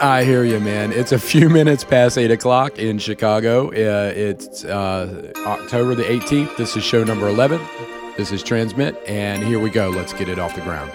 I hear you, man. It's a few minutes past 8 o'clock in Chicago. Uh, it's uh, October the 18th. This is show number 11. This is Transmit, and here we go. Let's get it off the ground.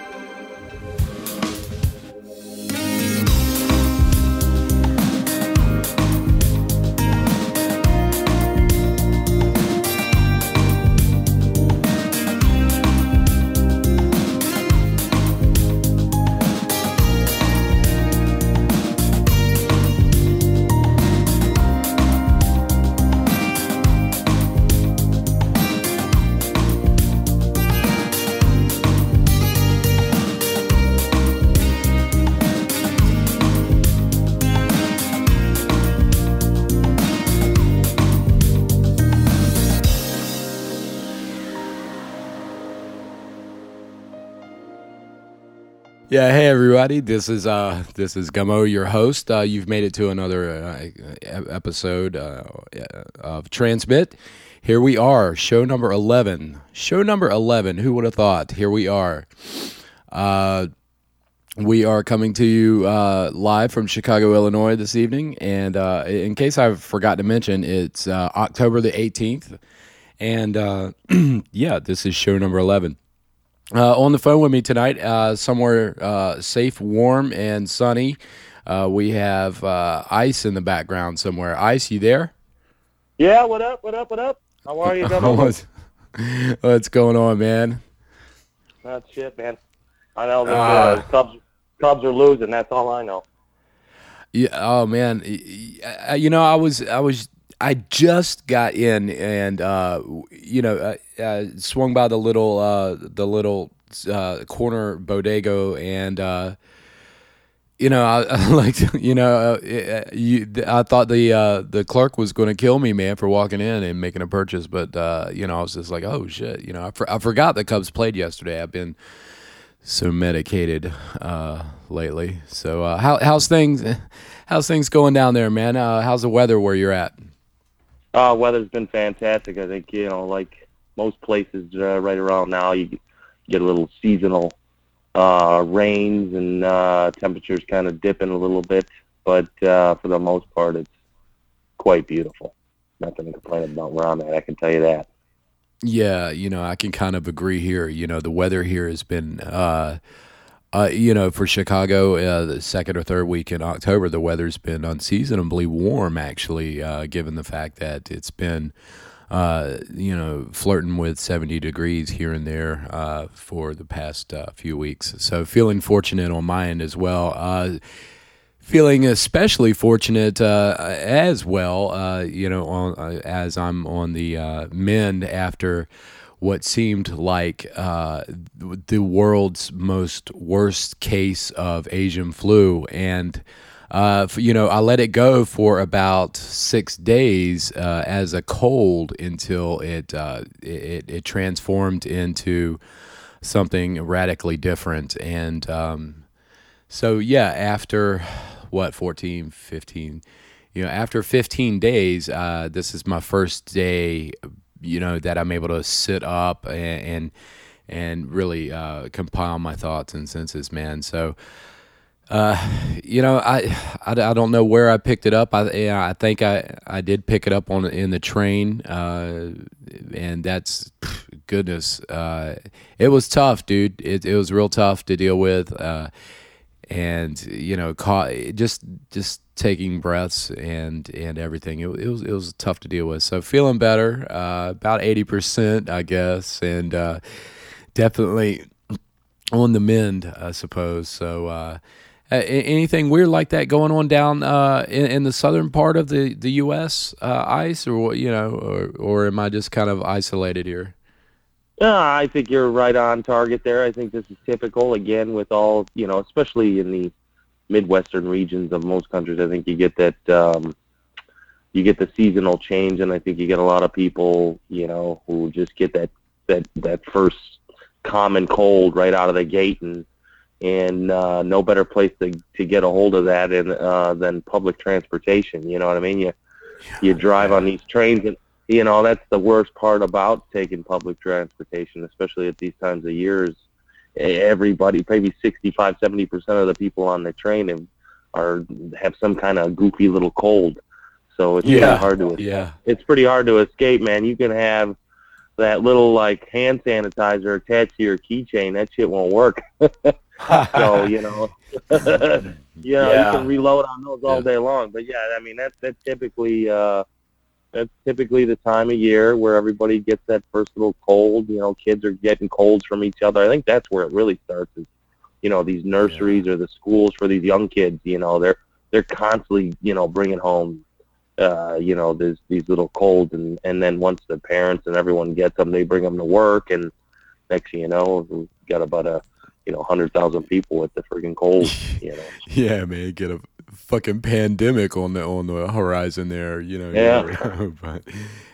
Yeah, hey everybody. This is uh this is Gummo, your host. Uh, you've made it to another uh, episode uh, of Transmit. Here we are, show number 11. Show number 11. Who would have thought? Here we are. Uh, we are coming to you uh, live from Chicago, Illinois this evening. And in case I've forgot to mention, it's October the 18th. And yeah, this is show number 11. Uh, on the phone with me tonight, uh, somewhere uh, safe, warm, and sunny. Uh, we have uh, Ice in the background somewhere. Ice, you there? Yeah. What up? What up? What up? How are you? what's, what's going on, man? Not shit, man. I know the uh, Cubs. Cubs are losing. That's all I know. Yeah. Oh man. You know, I was I was I just got in and uh, you know uh, uh, swung by the little uh, the little uh, corner bodega and uh, you know I, I like you know you, I thought the the clerk was going to kill me man for walking in and making a purchase but you know I was just like oh shit you know I, for, I forgot the Cubs played yesterday. I've been so medicated lately. So how how's things how's things going down there man? How's the weather where you're at? Uh, weather's been fantastic. I think you know, like most places uh, right around now, you get a little seasonal uh, rains and uh, temperatures kind of dipping a little bit, but uh, for the most part, it's quite beautiful. Nothing to complain about where I'm at. I can tell you that. Yeah, you know, I can kind of agree here. You know, the weather here has been. Uh, uh, you know, for Chicago, uh, the second or third week in October, the weather's been unseasonably warm, actually, uh, given the fact that it's been, uh, you know, flirting with 70 degrees here and there uh, for the past uh, few weeks. So, feeling fortunate on my end as well. feeling especially fortunate as well, you know, on, as I'm on the mend after what seemed like uh, the world's most worst case of Asian flu. And, uh, you know, I let it go for about six days uh, as a cold until it, uh, it, it transformed into something radically different. And um, so, yeah, after what, 14, 15, you know, after 15 days, uh, this is my first day you know that I'm able to sit up and and, and really uh, compile my thoughts and senses, man. So. Uh, you know, I, I, I, don't know where I picked it up. I yeah, I think I, I did pick it up on in the train, uh, and that's goodness. Uh, it was tough, dude. It, it was real tough to deal with, uh, and you know, caught just just taking breaths and and everything. It, it, was it was tough to deal with. So feeling better, uh, about eighty percent, I guess, and uh, definitely on the mend, I suppose. So. Uh, anything weird like that going on down uh, in, in, the southern part of the the U.S. Uh, ice, or you know, or or am I just kind of isolated here? I think you're right on target there. I think this is typical again with all you know, especially in the midwestern regions of most countries. I think you get that um, you get the seasonal change, and I think you get a lot of people, you know, who just get that that that first common cold right out of the gate, and and uh, no better place to to get a hold of that in, uh, than public transportation. You know what I mean? You you drive on these trains, and you know that's the worst part about taking public transportation, especially at these times of years everybody, maybe 65, 70 percent of the people on the train have are have some kind of goofy little cold. So it's Yeah. pretty hard to Yeah. it's pretty hard to escape, man. You can have that little like hand sanitizer attached to your keychain. That shit won't work. So you know, you know, Yeah. you can reload on those all Yeah. day long. But yeah, I mean that's that's typically uh, that's typically the time of year where everybody gets that first little cold. You know, kids are getting colds from each other. I think that's where it really starts. Is you know these nurseries or the schools for these young kids. You know, they're they're constantly you know bringing home. Uh, you know, there's these little colds, and and then once the parents and everyone gets them, they bring them to work, and next thing you know, we've got about a you know hundred thousand people with the freaking cold. You know, Yeah, man, get a fucking pandemic on the on the horizon there, you know. Yeah. know, but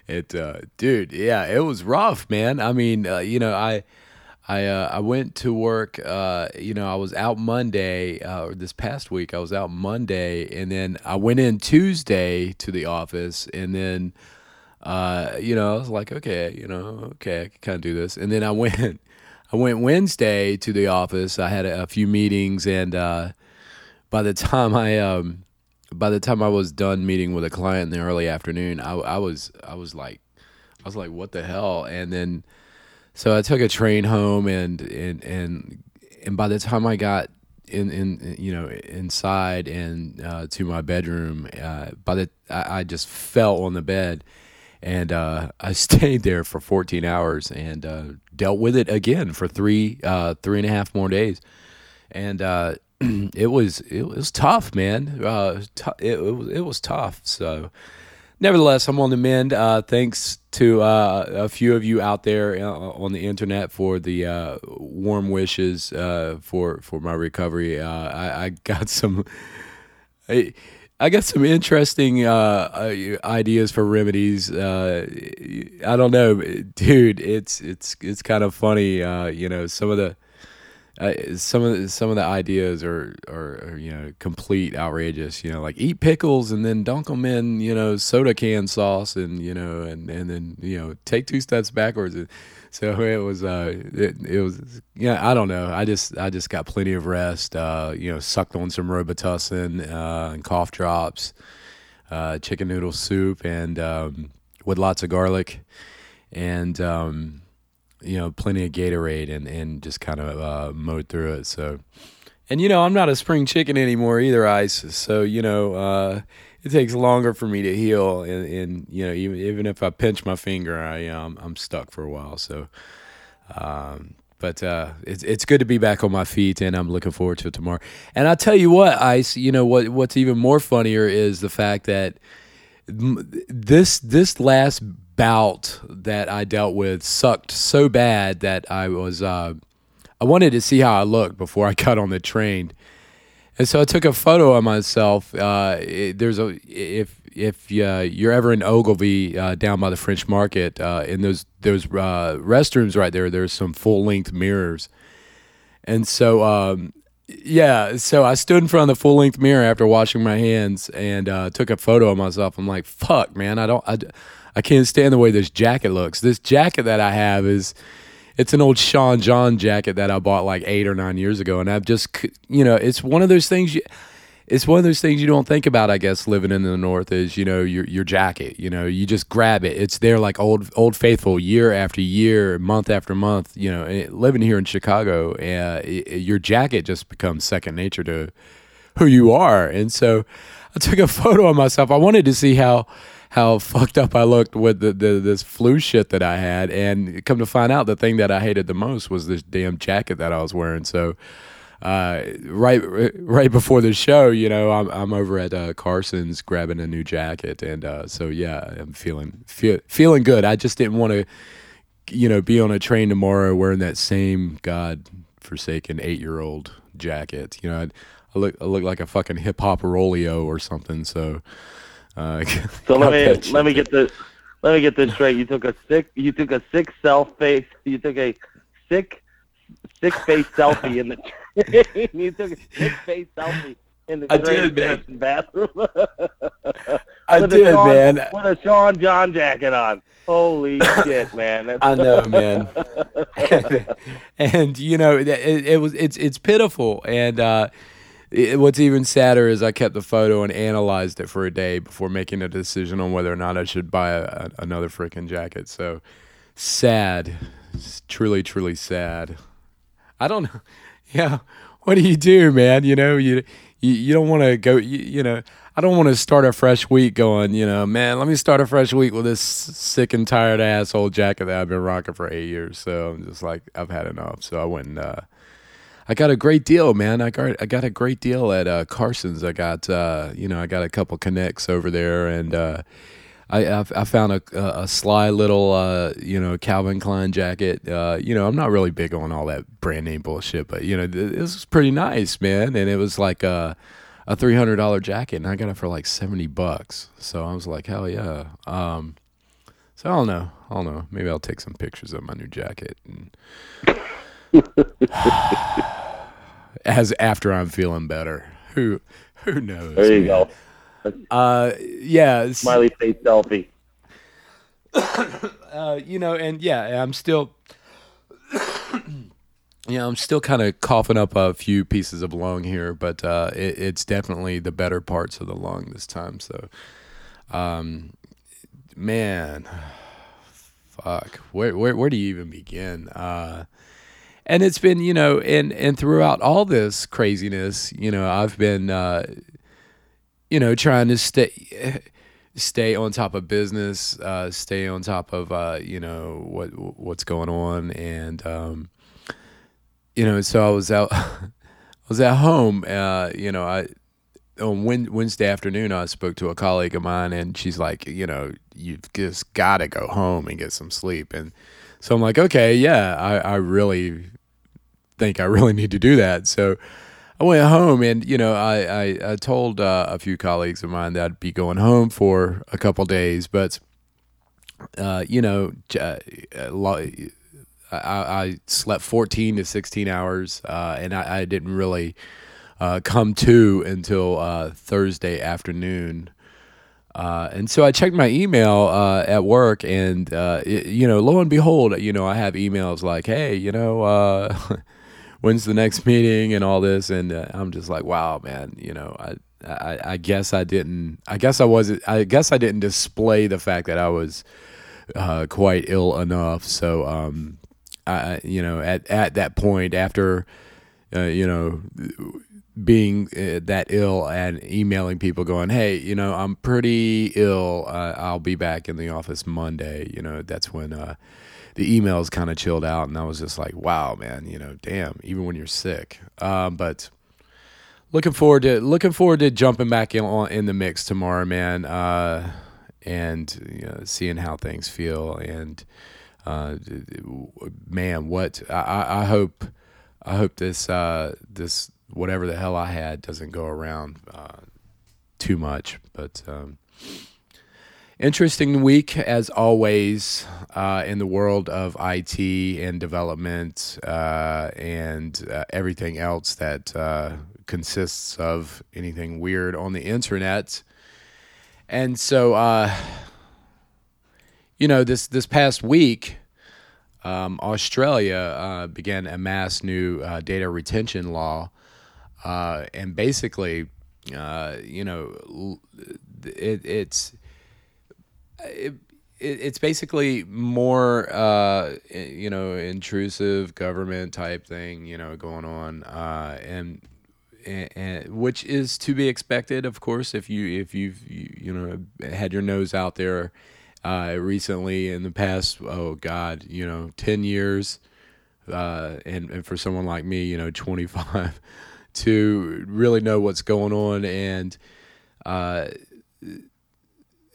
it, uh, dude, yeah, it was rough, man. I mean, uh, you know, I, I, uh, I went to work. Uh, you know, I was out Monday. Uh, or this past week, I was out Monday, and then I went in Tuesday to the office, and then, uh, you know, I was like, okay, you know, okay, I can kind of do this, and then I went. I went Wednesday to the office. I had a, a few meetings, and uh, by the time I um, by the time I was done meeting with a client in the early afternoon, I, I was I was like I was like, what the hell? And then so I took a train home, and and and and by the time I got in in you know inside and uh, to my bedroom, uh, by the I, I just fell on the bed. And uh, I stayed there for 14 hours and uh, dealt with it again for three, uh, three and a half more days and uh, it was it was tough, man. Uh, tou- it, it was it was tough. So, nevertheless, I'm on the mend. Uh, thanks to uh, a few of you out there uh, on the internet for the uh, warm wishes uh, for for my recovery. Uh, I, I got some. I, I got some interesting uh, uh, ideas for remedies. Uh, I don't know, dude. It's it's it's kind of funny. Uh, you know, some of the uh, some of the, some of the ideas are, are are you know complete outrageous. You know, like eat pickles and then dunk them in you know soda can sauce and you know and and then you know take two steps backwards. So it was uh it, it was yeah I don't know I just I just got plenty of rest. Uh, you know, sucked on some Robitussin uh, and cough drops, uh, chicken noodle soup and um, with lots of garlic and. Um, you know, plenty of Gatorade and, and just kind of uh, mowed through it. So, and you know, I'm not a spring chicken anymore either, Ice. So, you know, uh, it takes longer for me to heal. And, and you know, even even if I pinch my finger, I um, I'm stuck for a while. So, um, but uh, it's it's good to be back on my feet, and I'm looking forward to it tomorrow. And I'll tell you what, Ice, you know what what's even more funnier is the fact that this this last bout that I dealt with sucked so bad that I was uh, I wanted to see how I looked before I got on the train, and so I took a photo of myself. Uh, it- there's a if if uh, you're ever in Ogilvie uh, down by the French Market uh, in those those uh, restrooms right there, there's some full length mirrors, and so um, yeah, so I stood in front of the full length mirror after washing my hands and uh, took a photo of myself. I'm like, fuck, man, I don't, I, I can't stand the way this jacket looks. This jacket that I have is, it's an old Sean John jacket that I bought like eight or nine years ago, and I've just, you know, it's one of those things. You, it's one of those things you don't think about, I guess, living in the north is, you know, your your jacket. You know, you just grab it. It's there like old old faithful, year after year, month after month. You know, eh, living here in Chicago, uh, your jacket just becomes second nature to who you are. And so, I took a photo of myself. I wanted to see how how fucked up I looked with the, the this flu shit that I had, and come to find out, the thing that I hated the most was this damn jacket that I was wearing. So uh, right right before the show, you know, I'm I'm over at uh, Carson's grabbing a new jacket, and uh, so yeah, I'm feeling feel, feeling good. I just didn't want to, you know, be on a train tomorrow wearing that same god forsaken eight year old jacket. You know, I, I look I look like a fucking hip hop rolio or something. So. Uh, So let me let me get the let me get this straight. You took a sick you took a sick self face you took a sick sick face selfie in the train. you took a sick face selfie in the I did, man. bathroom. I did, Sean, man. With a Sean John jacket on. Holy shit, man! I know, man. and you know, it, it was it's it's pitiful, and uh, it, what's even sadder is I kept the photo and analyzed it for a day before making a decision on whether or not I should buy a, a, another freaking jacket. So sad, it's truly, truly sad. I don't know. Yeah, what do you do, man? You know, you you, you don't want to go. You, you know, I don't want to start a fresh week going. You know, man, let me start a fresh week with this sick and tired asshole jacket that I've been rocking for eight years. So I'm just like, I've had enough. So I went and. Uh, I got a great deal, man. I got I got a great deal at uh, Carson's. I got uh, you know I got a couple connects over there, and uh, I, I, found a, a sly little uh, you know Calvin Klein jacket. Uh, you know I'm not really big on all that brand name bullshit, but you know this was pretty nice, man. And it was like a a three hundred dollar jacket, and I got it for like seventy bucks. So I was like, hell yeah. Um, so I don't know. I don't know. Maybe I'll take some pictures of my new jacket and. as after I'm feeling better. Who who knows? There you man. go. Uh, yeah. Smiley face selfie. uh, you know, and yeah, I'm still. Yeah, I'm still kind of coughing up a few pieces of lung here, but uh, it, it's definitely the better parts of the lung this time. So, um, man, fuck, where where where do you even begin? Uh, and it's been you know and and throughout all this craziness you know i've been uh you know trying to stay stay on top of business uh stay on top of uh you know what what's going on and um you know so i was out i was at home uh you know i on Wednesday afternoon, I spoke to a colleague of mine, and she's like, you know, you've just got to go home and get some sleep. And so I'm like, okay, yeah, I, I really think I really need to do that. So I went home and, you know, I, I, I told uh, a few colleagues of mine that I'd be going home for a couple days, but, uh, you know, uh, I, I, slept 14 to 16 hours uh, and I, I, didn't really uh, come to until uh, Thursday afternoon. Uh, and so I checked my email uh, at work, and uh, it, you know, lo and behold, you know, I have emails like, "Hey, you know, when's the next meeting and all this. And uh, i'm just like wow man you know I, I i guess i didn't i guess i wasn't i guess i didn't display the fact that i was uh, quite ill enough. So um i you know at at that point after uh, you know being uh, that ill and emailing people going hey you know i'm pretty ill. Uh, i'll be back in the office monday. You know that's when uh the emails kind of chilled out, and I was just like, wow, man, you know, damn, even when you're sick. Um, but looking forward to looking forward to jumping back in in the mix tomorrow, man, uh, and you know, seeing how things feel. And uh, man, what I, I hope I hope this uh, this whatever the hell I had doesn't go around uh, too much, but. Um, Interesting week, as always, uh, in the world of IT and development uh, and uh, everything else that uh, consists of anything weird on the internet. And so, uh, you know, this, this past week, um, Australia uh, began a mass new data retention law. and basically, you know, it, it's it, it's basically more uh, you know intrusive government type thing you know going on uh, and, and, and, which is to be expected of course if you if you've you, you know had your nose out there uh, recently in the past oh god you know 10 years uh, and, and for someone like me you know 25 to really know what's going on and uh,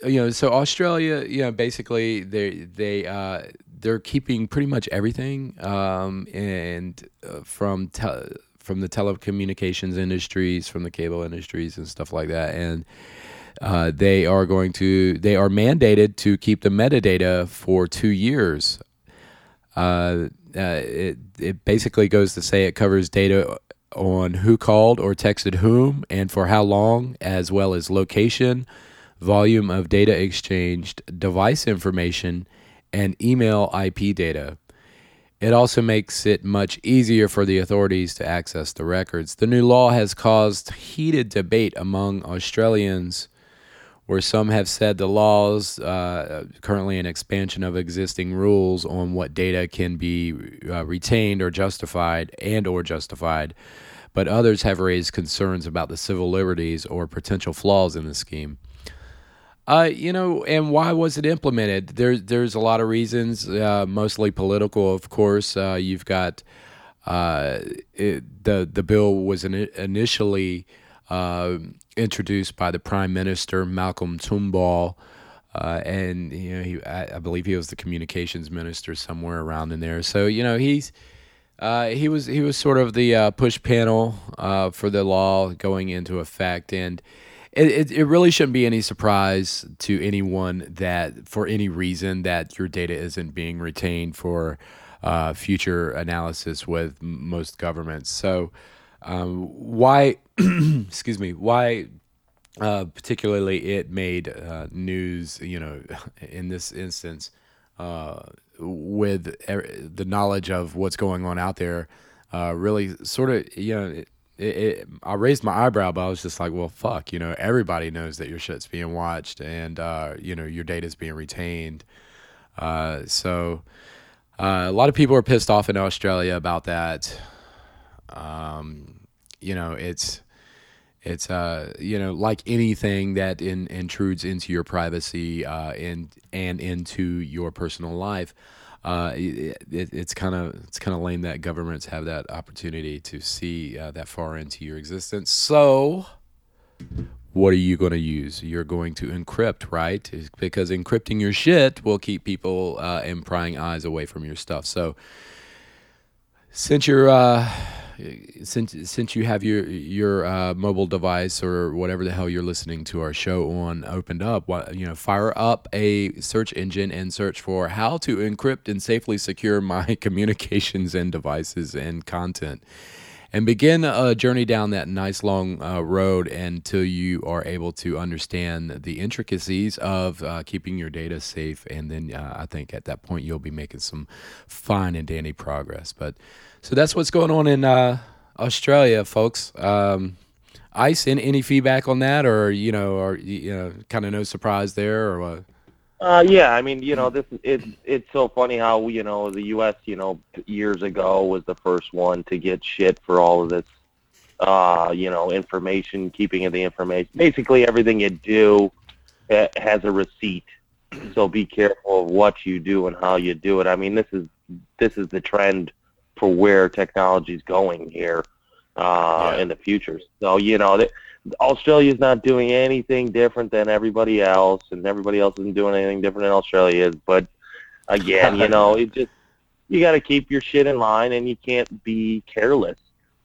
you know, so Australia, you know, basically they they uh, they're keeping pretty much everything, um, and uh, from te- from the telecommunications industries, from the cable industries, and stuff like that, and. Uh, they are going to they are mandated to keep the metadata for two years. Uh, uh, it it basically goes to say it covers data on who called or texted whom and for how long, as well as location, volume of data exchanged, device information, and email IP data. It also makes it much easier for the authorities to access the records. The new law has caused heated debate among Australians, where some have said the laws uh, currently an expansion of existing rules on what data can be uh, retained or justified and or justified, but others have raised concerns about the civil liberties or potential flaws in the scheme. Uh, you know, and why was it implemented? There's there's a lot of reasons, uh, mostly political, of course. Uh, you've got uh, it, the the bill was in, initially uh, introduced by the Prime Minister Malcolm Turnbull, uh, and you know he I, I, believe he was the communications minister somewhere around in there. So you know he's. he was he was sort of the push panel for the law going into effect, and it, it, really shouldn't be any surprise to anyone that for any reason that your data isn't being retained for uh, future analysis with most governments. So um, why, excuse me, why uh, particularly it made uh, news, you know, in this instance, uh, with the knowledge of what's going on out there, uh, really sort of, you know, it, it, I raised my eyebrow, but I was just like, well, fuck, you know, everybody knows that your shit's being watched and, uh, you know, your data's being retained. Uh, so uh, a lot of people are pissed off in Australia about that. Um, you know, it's, it's, uh, you know, like anything that in, intrudes into your privacy uh, and, and into your personal life uh, it, it, it's kind of it's kind of lame that governments have that opportunity to see uh, that far into your existence. So, what are you going to use? You're going to encrypt, right? Because encrypting your shit will keep people uh, and prying eyes away from your stuff. So, since you're uh, since since you have your your uh, mobile device or whatever the hell you're listening to our show on opened up, you know, fire up a search engine and search for how to encrypt and safely secure my communications and devices and content, and begin a journey down that nice long uh, road until you are able to understand the intricacies of uh, keeping your data safe. And then uh, I think at that point you'll be making some fine and dandy progress. But so that's what's going on in uh, Australia, folks. Um, Ice, any, any feedback on that, or you know, or you know, kind of no surprise there, or what? Uh, yeah, I mean, you know, this it's it's so funny how you know the U.S. you know years ago was the first one to get shit for all of this, uh, you know, information, keeping of the information. Basically, everything you do has a receipt, so be careful of what you do and how you do it. I mean, this is this is the trend for where technology is going here uh, yeah. in the future. So you know, Australia is not doing anything different than everybody else, and everybody else isn't doing anything different than Australia is. But again, you know, it just you got to keep your shit in line, and you can't be careless,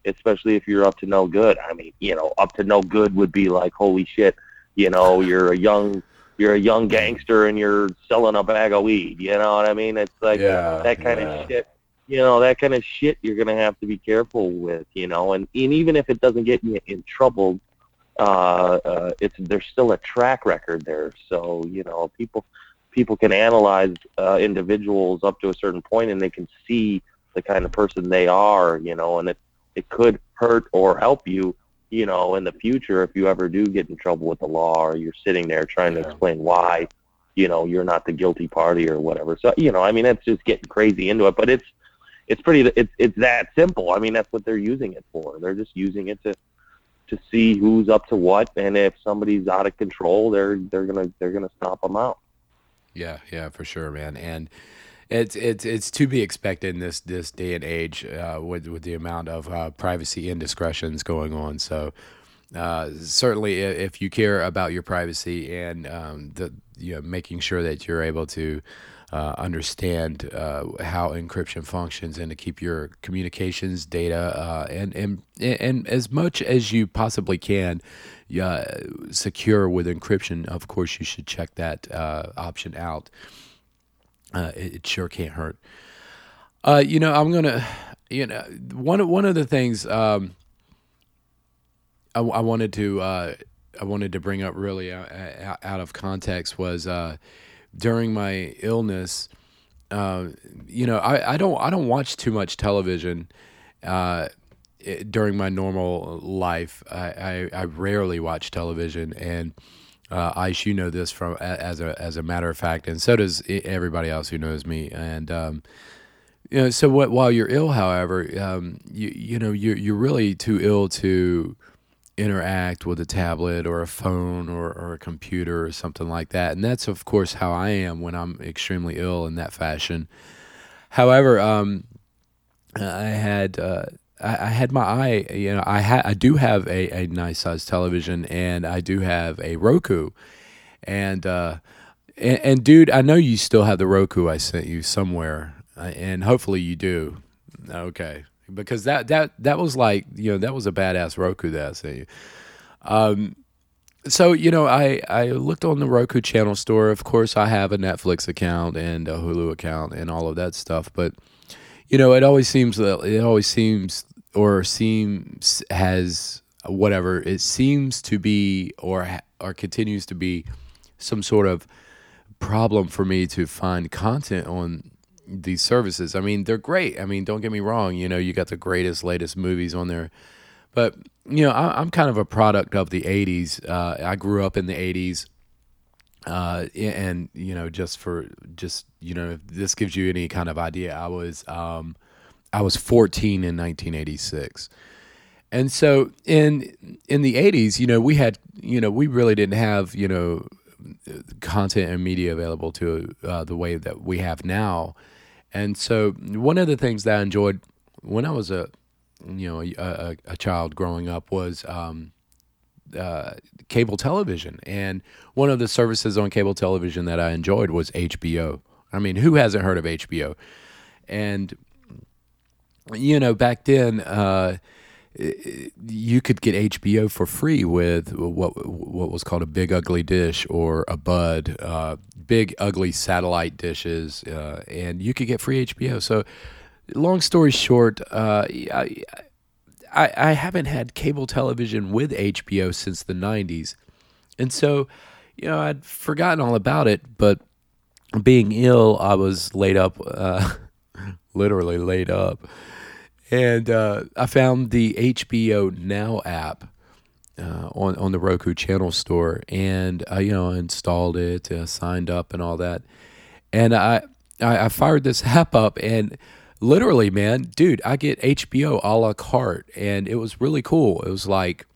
especially if you're up to no good. I mean, you know, up to no good would be like, holy shit, you know, you're a young you're a young gangster and you're selling a bag of weed. You know what I mean? It's like yeah, that kind yeah. of shit you know that kind of shit you're gonna have to be careful with you know and, and even if it doesn't get you in trouble uh, uh it's there's still a track record there so you know people people can analyze uh, individuals up to a certain point and they can see the kind of person they are you know and it it could hurt or help you you know in the future if you ever do get in trouble with the law or you're sitting there trying to explain why you know you're not the guilty party or whatever so you know i mean it's just getting crazy into it but it's it's pretty it's it's that simple. I mean, that's what they're using it for. They're just using it to to see who's up to what, and if somebody's out of control, they're they're gonna they're gonna stomp them out. Yeah, yeah, for sure, man. And it's it's it's to be expected in this this day and age uh, with with the amount of uh, privacy indiscretions going on. So uh, certainly, if you care about your privacy and um, the you know making sure that you're able to uh, understand uh, how encryption functions and to keep your communications data uh, and, and and as much as you possibly can secure with encryption. Of course, you should check that uh, option out. Uh, it, it, sure can't hurt. You know, I'm gonna, you know, one one of the things um, I, I, wanted to I wanted to bring up really out, out of context was during my illness, uh, you know, I, I don't I don't watch too much television uh, it, during my normal life. I, I, I rarely watch television, and uh, Ice, you know this from as a as a matter of fact, and so does everybody else who knows me. And um, you know, so what, while you're ill, however, um, you you know you're you're really too ill to interact with a tablet or a phone or, or a computer or something like that. And that's of course how I am when I'm extremely ill in that fashion. However, um, I had uh, I, had my eye. You know, I ha- I do have a, a nice size television, and I do have a Roku, and, uh, and and dude, I know you still have the Roku I sent you somewhere, uh, and hopefully you do. Okay, because that that that was like you know that was a badass Roku that I sent. Um, so you know I I looked on the Roku channel store. Of course, I have a Netflix account and a Hulu account and all of that stuff, but you know, it always seems that it always seems or seems has whatever it seems to be or or continues to be some sort of problem for me to find content on these services. I mean, they're great. I mean, don't get me wrong. You know, you got the greatest, latest movies on there, but you know, I, am kind of a product of the '80s. Uh, I grew up in the '80s. Uh, and you know, just for just you know, if this gives you any kind of idea, I was um, I was 14 in 1986. And so in in the 80s, you know, we had, you know, we really didn't have, you know, content and media available to uh, the way that we have now. And so one of the things that I enjoyed when I was a, you know, a, a, a child growing up was um, uh, cable television. And one of the services on cable television that I enjoyed was HBO. I mean, who hasn't heard of HBO? And you know, back then, uh, you could get HBO for free with what what was called a big ugly dish or a bud, uh, big ugly satellite dishes, uh, and you could get free HBO. So, long story short, uh, I, I, I haven't had cable television with HBO since the '90s, and so you know I'd forgotten all about it. But being ill, I was laid up, uh, literally laid up and uh, I found the HBO Now app uh, on on the Roku channel store, and I you know installed it, uh, signed up, and all that, and I, I I fired this app up, and literally, man, dude, I get HBO a la carte, and it was really cool. It was like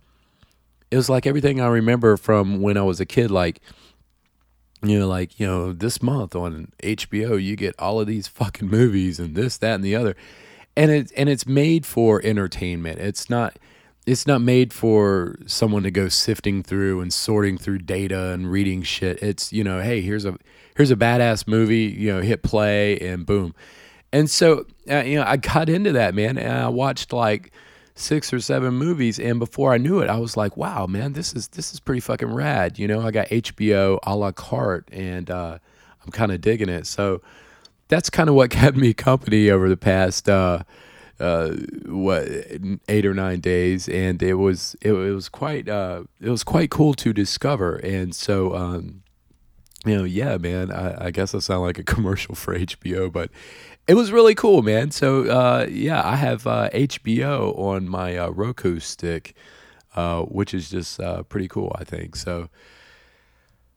it was like everything I remember from when I was a kid, like you know, like, you know, this month on HBO, you get all of these fucking movies and this, that, and the other and it and it's made for entertainment. It's not it's not made for someone to go sifting through and sorting through data and reading shit. It's you know, hey, here's a here's a badass movie. You know, hit play and boom. And so uh, you know, I got into that man, and I watched like six or seven movies, and before I knew it, I was like, wow, man, this is this is pretty fucking rad. You know, I got HBO a la carte, and uh, I'm kind of digging it. So that's kind of what kept me company over the past uh, uh, what eight or nine days, and it was it, it was quite uh, it was quite cool to discover. And so, um, you know, yeah, man, I, I, guess I sound like a commercial for HBO, but it was really cool, man. So uh, yeah, I have HBO uh, on my uh, Roku stick, which is just pretty cool, I think. So,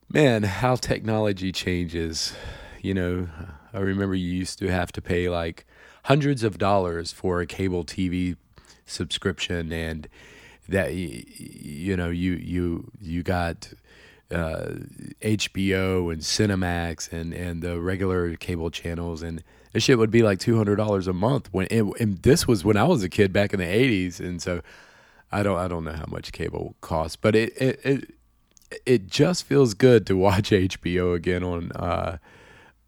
man, how technology changes, you know I remember you used to have to pay like hundreds of dollars for a cable TV subscription, and that you know you you you got uh, HBO and Cinemax and and the regular cable channels, and this shit would be like two hundred dollars a month. When it, and this was when I was a kid back in the eighties, and so I don't I don't know how much cable costs, but it it. it it just feels good to watch HBO again on uh,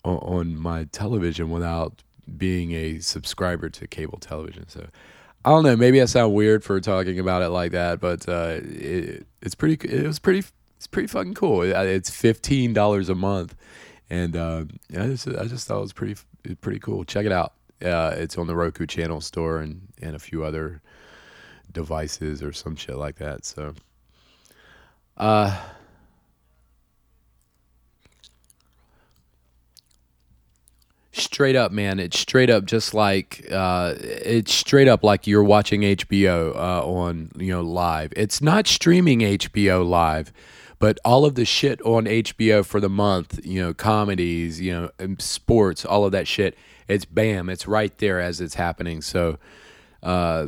on, my television without being a subscriber to cable television. So I don't know. Maybe I sound weird for talking about it like that, but uh, it, it's pretty. It was pretty. It's pretty fucking cool. It's fifteen dollars a month, and uh, I just I just thought it was pretty pretty cool. Check it out. Uh, it's on the Roku channel store and and a few other devices or some shit like that. So. Uh, straight up, man. It's straight up, just like uh, it's straight up like you're watching HBO uh, on you know live. It's not streaming HBO live, but all of the shit on HBO for the month, you know, comedies, you know, sports, all of that shit. It's bam, it's right there as it's happening. So, uh,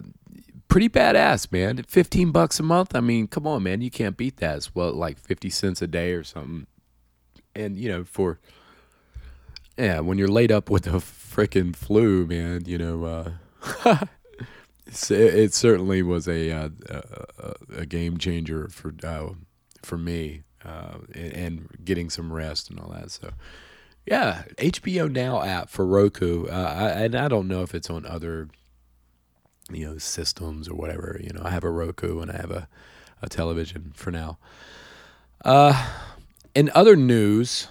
pretty badass, man. Fifteen bucks a month. I mean, come on, man. You can't beat that. It's well, like fifty cents a day or something. And you know, for yeah, when you're laid up with a freaking flu, man, you know, uh, it, it, certainly was a, uh, a, a game changer for uh, for me uh, and, and, getting some rest and all that. So, yeah, HBO Now app for Roku, uh, I, and I don't know if it's on other you know systems or whatever. You know, I have a Roku and I have a a television for now. Uh, in other news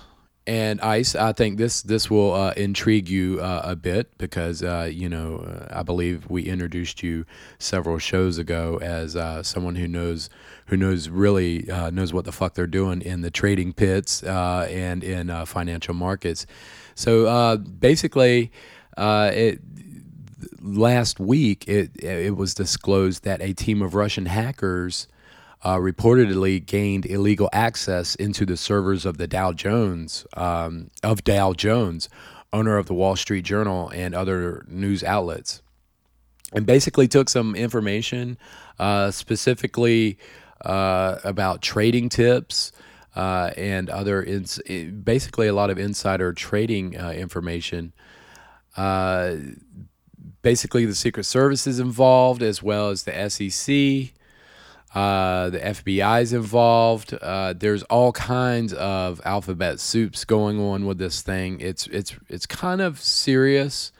and Ice, I think this this will uh, intrigue you uh, a bit because uh, you know I believe we introduced you several shows ago as uh, someone who knows who knows really uh, knows what the fuck they're doing in the trading pits uh, and in financial markets. So basically, it last week it it was disclosed that a team of Russian hackers uh, reportedly gained illegal access into the servers of the Dow Jones um, of Dow Jones, owner of the Wall Street Journal and other news outlets, and basically took some information, uh, specifically uh, about trading tips. Uh, and other, ins- basically, a lot of insider trading uh, information uh, basically the Secret Service is involved as well as the SEC. Uh, the FBI is involved. Uh, there's all kinds of alphabet soups going on with this thing. It's it's it's kind of serious.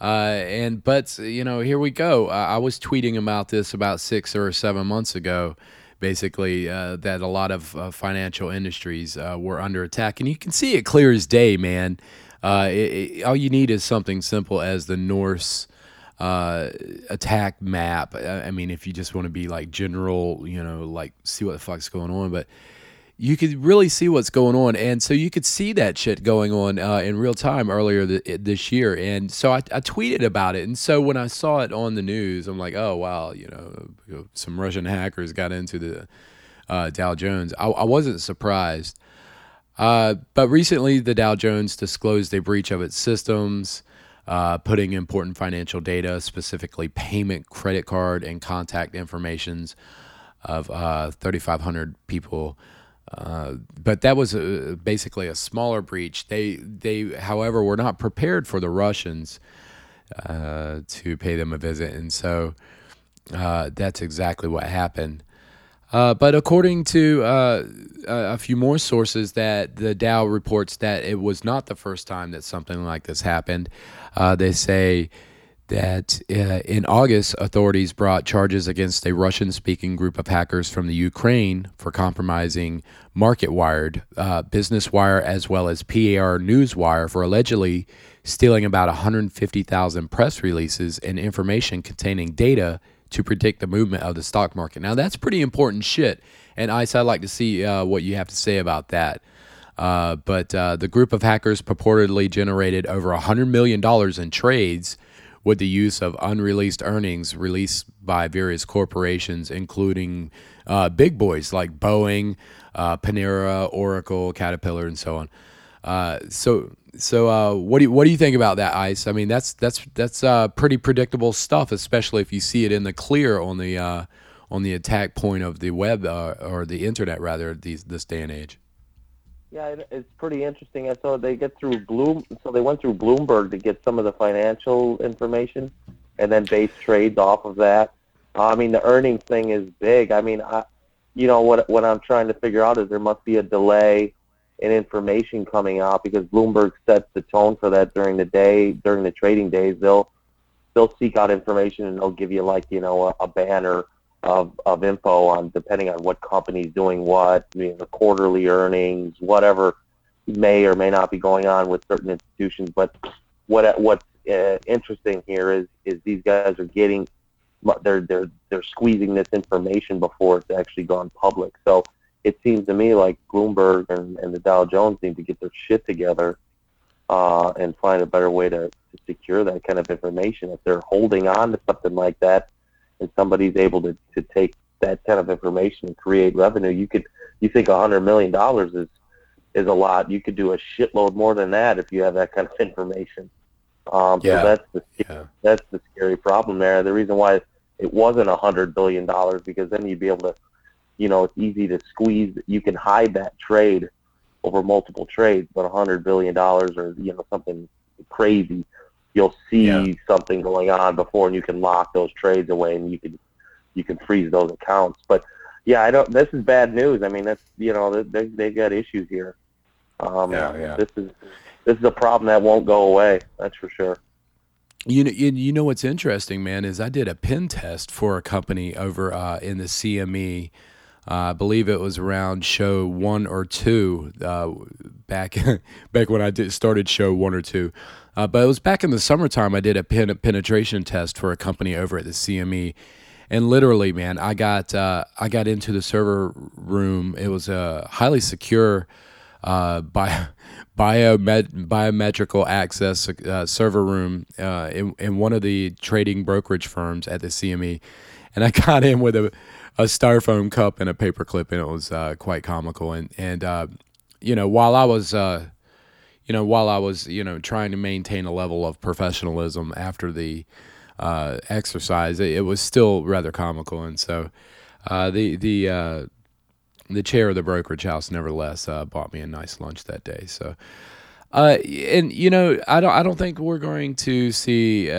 Uh, and but you know, here we go. I was tweeting about this about six or seven months ago, basically uh, that a lot of uh, financial industries were under attack, and you can see it clear as day, man. It, it, all you need is something simple as the Norse uh, attack map. I mean, if you just want to be like general, you know, like see what the fuck's going on, but you could really see what's going on, and so you could see that shit going on uh, in real time earlier th- this year. And so I, I, tweeted about it, and so when I saw it on the news, I'm like, oh wow, you know, some Russian hackers got into the uh, Dow Jones. I, I wasn't surprised. Uh, but recently, the Dow Jones disclosed a breach of its systems uh, putting important financial data, specifically payment, credit card, and contact informations of uh, 3,500 people. Uh, but that was a, basically a smaller breach. They, they, however, were not prepared for the Russians uh, to pay them a visit, and so uh, that's exactly what happened. Uh, but according to uh, a few more sources, that the Dow reports that it was not the first time that something like this happened. Uh, they say that uh, in August, authorities brought charges against a Russian-speaking group of hackers from the Ukraine for compromising MarketWired, uh, Business Wire, as well as PR Newswire for allegedly stealing about 150,000 press releases and information containing data to predict the movement of the stock market. Now, that's pretty important shit. And Ice, I'd like to see uh, what you have to say about that. Uh, but uh, the group of hackers purportedly generated over $100 million in trades with the use of unreleased earnings released by various corporations, including uh, big boys like Boeing, uh, Panera, Oracle, Caterpillar, and so on. Uh, so so uh, what do you, what do you think about that ice? I mean that's that's that's uh, pretty predictable stuff, especially if you see it in the clear on the uh, on the attack point of the web uh, or the internet rather these this day and age. Yeah, it's pretty interesting. I saw they get through Bloom, so they went through Bloomberg to get some of the financial information, and then base trades off of that. I mean, the earnings thing is big. I mean, I, you know what what I'm trying to figure out is there must be a delay and information coming out because Bloomberg sets the tone for that during the day, during the trading days. They'll they'll seek out information and they'll give you like you know a, a banner of of info on depending on what company's doing what, you know, the quarterly earnings, whatever may or may not be going on with certain institutions. But what what's uh, interesting here is is these guys are getting they're they're they're squeezing this information before it's actually gone public. So it seems to me like Bloomberg and, and the Dow Jones need to get their shit together uh, and find a better way to, to secure that kind of information. If they're holding on to something like that, and somebody's able to, to take that kind of information and create revenue, you could you think a hundred million dollars is is a lot. You could do a shitload more than that if you have that kind of information. Um, Yeah. So that's the Yeah. that's the scary problem there. The reason why it wasn't a hundred billion dollars because then you'd be able to, you know, it's easy to squeeze. You can hide that trade over multiple trades, but a hundred billion dollars or you know something crazy, you'll see Yeah. something going on before, and you can lock those trades away, and you can you can freeze those accounts. But yeah, I don't. This is bad news. I mean, that's you know they they got issues here. Um, Yeah, yeah. This is this is a problem that won't go away. That's for sure. You know, you, you know what's interesting, man, is I did a pen test for a company over uh, in the CME. Uh, I believe it was around show one or two uh, back back when I did started show one or two. Uh, but it was back in the summertime. I did a pen, penetration test for a company over at the CME, and literally, man, I got uh, I got into the server room. It was a highly secure uh, bio, biomet, biometrical access uh, server room uh, in, in one of the trading brokerage firms at the CME. And I got in with a, a styrofoam cup and a paperclip, and it was uh, quite comical. And, and uh, you know, while I was, uh, you know, while I was, you know, trying to maintain a level of professionalism after the uh, exercise, it, it was still rather comical. And so uh, the, the, uh, the chair of the brokerage house nevertheless bought me a nice lunch that day. So, uh, and you know, I don't, I don't think we're going to see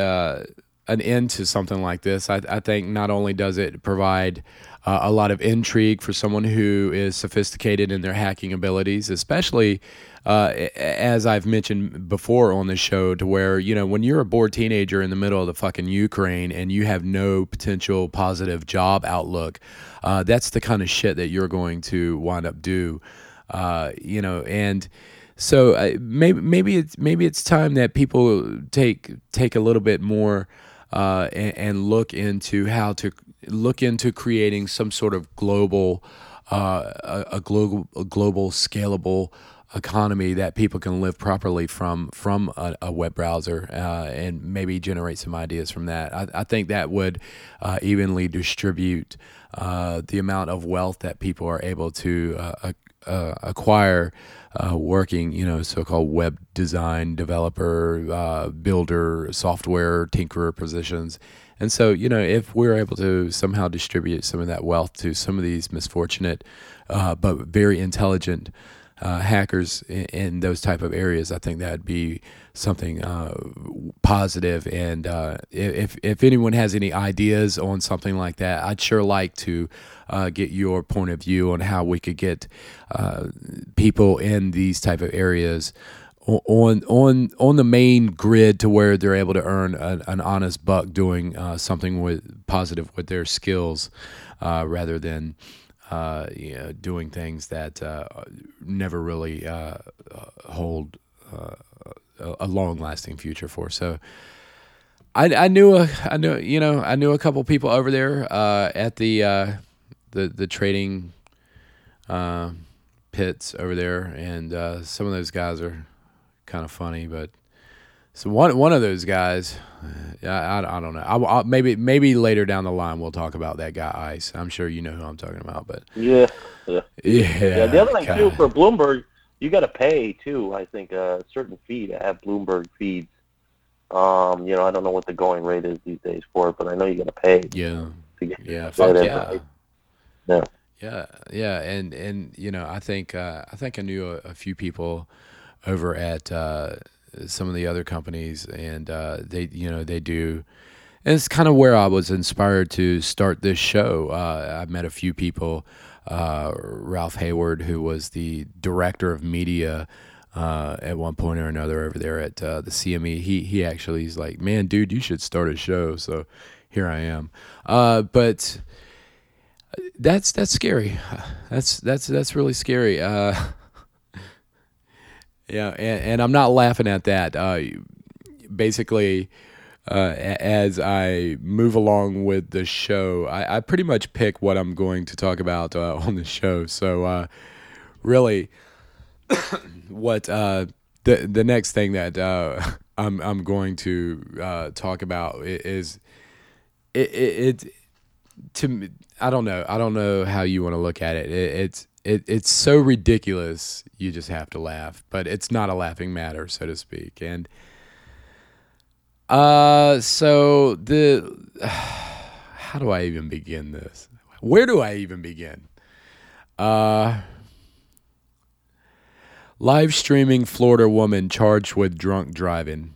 an end to something like this. I, I think not only does it provide uh, a lot of intrigue for someone who is sophisticated in their hacking abilities, especially uh, as I've mentioned before on the show, to where you know when you're a bored teenager in the middle of the fucking Ukraine and you have no potential positive job outlook, uh, that's the kind of shit that you're going to wind up do, uh, you know, and so uh, maybe maybe it's maybe it's time that people take take a little bit more uh, and, and look into how to look into creating some sort of global uh, a, a global a global scalable economy that people can live properly from from a, a web browser uh, and maybe generate some ideas from that. I, I think that would uh, evenly distribute uh, the amount of wealth that people are able to uh, uh, acquire uh, working, you know, so-called web design developer, builder, software tinkerer positions. And so, you know, if we're able to somehow distribute some of that wealth to some of these misfortunate uh, but very intelligent uh, hackers in, in those type of areas, I think that'd be something uh, positive. And uh, if if anyone has any ideas on something like that, I'd sure like to uh, get your point of view on how we could get uh, people in these type of areas on on on the main grid to where they're able to earn an, an honest buck doing uh, something with positive with their skills, uh, rather than uh, you know, doing things that uh, never really uh, uh, hold a, a long-lasting future for. So, I, I knew a I knew you know I knew a couple people over there at the the the trading pits over there, and some of those guys are kind of funny, but. So one one of those guys, uh, I, I, I don't know. I, I, maybe maybe later down the line we'll talk about that guy Ice. I'm sure you know who I'm talking about, but Yeah. Yeah. yeah. Yeah. The other thing too for Bloomberg, you got to pay too. I think a certain fee to have Bloomberg feeds. Um, you know, I don't know what the going rate is these days for it, but I know you got to pay yeah, to get yeah, fuck yeah. Yeah. Yeah, yeah, and and you know, I think uh, I think I knew a, a few people over at uh, some of the other companies, and uh, they you know they do. And it's kind of where I was inspired to start this show. Uh, I met a few people. Uh, Ralph Hayward, who was the director of media uh, at one point or another over there at uh, the CME, he he actually is like, man, dude, you should start a show. So here I am. Uh, but that's that's scary. That's that's that's really scary. Yeah, and, and I'm not laughing at that. Uh, basically, uh, as I move along with the show, I, I pretty much pick what I'm going to talk about uh, on the show. So, uh, really, what uh, the the next thing that uh, I'm I'm going to talk about is it, it, it to I don't know I don't know how you want to look at it. it it's it, it's so ridiculous you just have to laugh but it's not a laughing matter so to speak. And uh so the how do i even begin this? Where do i even begin? Uh live streaming florida woman charged with drunk driving.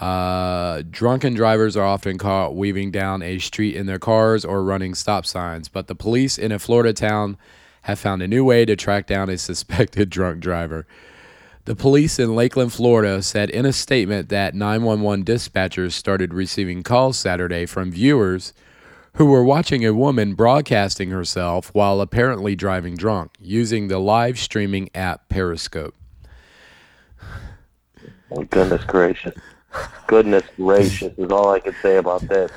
Uh, drunken drivers are often caught weaving down a street in their cars or running stop signs, but the police in a Florida town have found a new way to track down a suspected drunk driver. The police in Lakeland, Florida said in a statement that 911 dispatchers started receiving calls Saturday from viewers who were watching a woman broadcasting herself while apparently driving drunk using the live streaming app Periscope. Oh, goodness gracious. Goodness gracious is all I can say about this.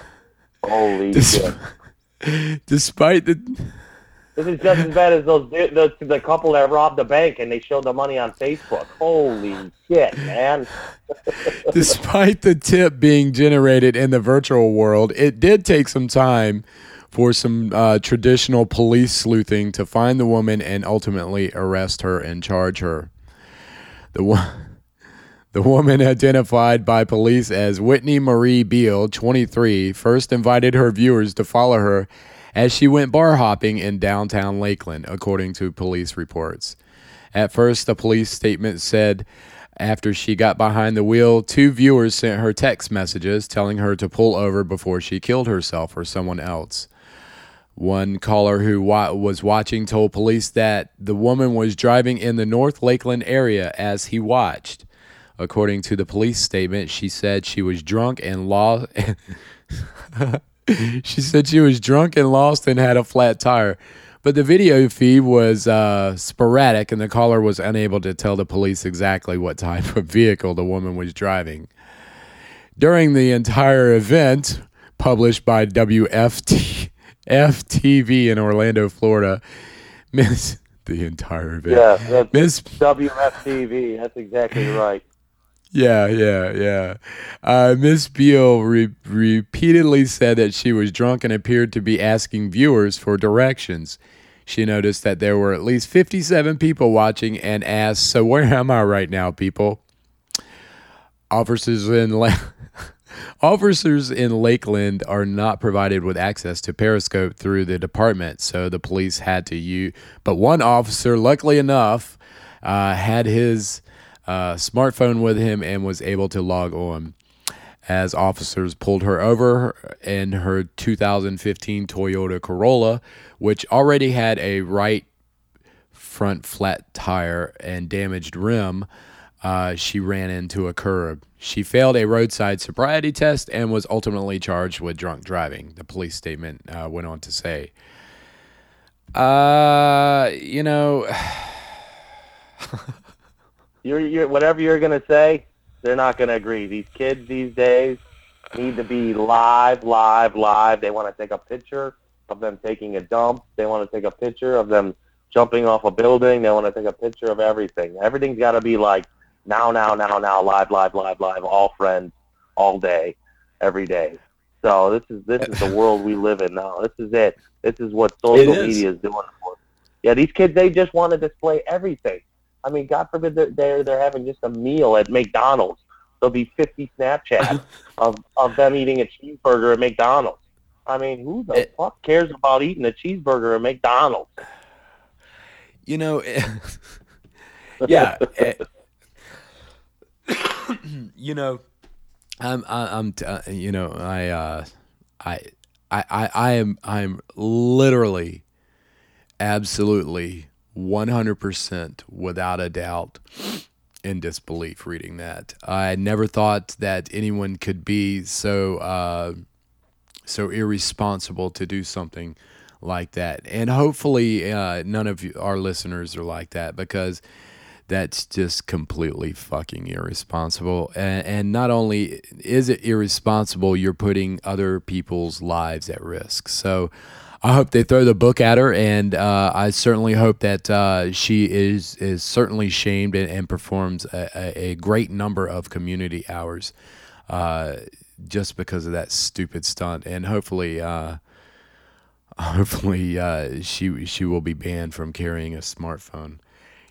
Holy Des- shit. Despite the this is just as bad as those the, the couple that robbed the bank and they showed the money on Facebook. Holy shit, man! Despite the tip being generated in the virtual world, it did take some time for some uh, traditional police sleuthing to find the woman and ultimately arrest her and charge her. The one. The woman identified by police as Whitney Marie Beal, 23, first invited her viewers to follow her as she went bar hopping in downtown Lakeland, according to police reports. At first, the police statement said after she got behind the wheel, two viewers sent her text messages telling her to pull over before she killed herself or someone else. One caller who wa- was watching told police that the woman was driving in the North Lakeland area as he watched. According to the police statement, she said she was drunk and lost. she said she was drunk and lost and had a flat tire. But the video feed was uh, sporadic, and the caller was unable to tell the police exactly what type of vehicle the woman was driving. During the entire event, published by WFT FTV in Orlando, Florida, Miss the entire event. Yeah, Miss WFTV. That's exactly right. Yeah, yeah, yeah. Uh, Miss Beal re- repeatedly said that she was drunk and appeared to be asking viewers for directions. She noticed that there were at least 57 people watching and asked, So, where am I right now, people? Officers in, La- Officers in Lakeland are not provided with access to Periscope through the department, so the police had to use. But one officer, luckily enough, uh, had his uh, smartphone with him and was able to log on. As officers pulled her over in her 2015 Toyota Corolla, which already had a right front flat tire and damaged rim, uh, she ran into a curb. She failed a roadside sobriety test and was ultimately charged with drunk driving, the police statement uh, went on to say. Uh, you know. you're, you're whatever you're gonna say, they're not gonna agree. These kids these days need to be live, live, live. They want to take a picture of them taking a dump. They want to take a picture of them jumping off a building. They want to take a picture of everything. Everything's got to be like now, now, now, now, live, live, live, live, all friends, all day, every day. So this is this is the world we live in now. This is it. This is what social is. media is doing for. Us. Yeah, these kids they just want to display everything. I mean, God forbid they're, they're, they're having just a meal at McDonald's. There'll be 50 Snapchats of, of them eating a cheeseburger at McDonald's. I mean, who the it, fuck cares about eating a cheeseburger at McDonald's? You know, yeah. It, you know, I'm, I'm, t- uh, you know, I, uh, I, I, I, I am, I'm literally, absolutely 100% without a doubt in disbelief reading that. I never thought that anyone could be so uh, so irresponsible to do something like that. And hopefully uh, none of our listeners are like that because that's just completely fucking irresponsible. And, and not only is it irresponsible, you're putting other people's lives at risk. So I hope they throw the book at her, and uh, I certainly hope that uh, she is is certainly shamed and, and performs a, a, great number of community hours, uh, just because of that stupid stunt. And hopefully, uh, hopefully uh, she she will be banned from carrying a smartphone.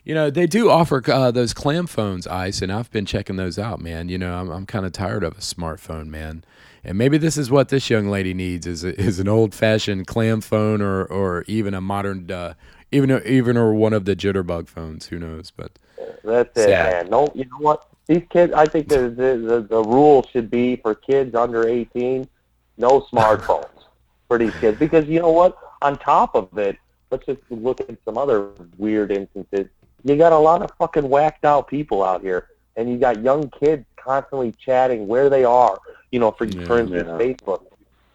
You know, they do offer uh, those clam phones, Ice, and I've been checking those out, man. You know, I'm, I'm kind of tired of a smartphone, man. And maybe this is what this young lady needs is a, is an old fashioned clam phone or or even a modern uh, even even or one of the jitterbug phones. Who knows? But that's it, man. No, you know what? These kids, I think the the the, the rule should be for kids under 18, no smartphones for these kids because you know what? On top of it, let's just look at some other weird instances. You got a lot of fucking whacked out people out here, and you got young kids constantly chatting where they are, you know, for yeah, for instance, yeah. Facebook.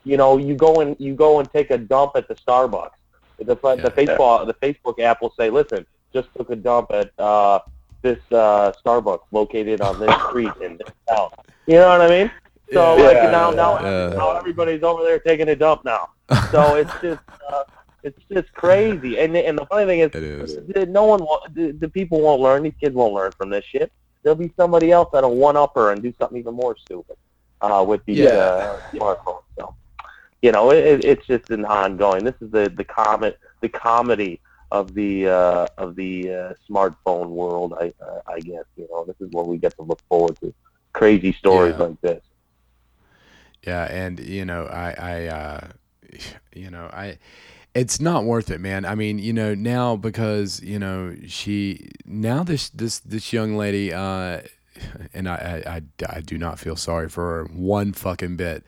You know, you go and you go and take a dump at the Starbucks. The yeah, the Facebook the Facebook app will say, listen, just took a dump at uh, this uh, Starbucks located on this street in this town. You know what I mean? So like now now now everybody's over there taking a dump now. So it's just. Uh, it's just crazy, and and the funny thing is, is. no one, the, the people won't learn. These kids won't learn from this shit. There'll be somebody else that'll one up her and do something even more stupid uh, with these yeah. uh, smartphones. So, you know, it, it's just an ongoing. This is the the comet, the comedy of the uh, of the uh, smartphone world. I uh, I guess you know this is what we get to look forward to. Crazy stories yeah. like this. Yeah, and you know, I I uh, you know I it's not worth it, man. I mean, you know, now because you know she now this this this young lady, uh, and I, I I I do not feel sorry for her one fucking bit.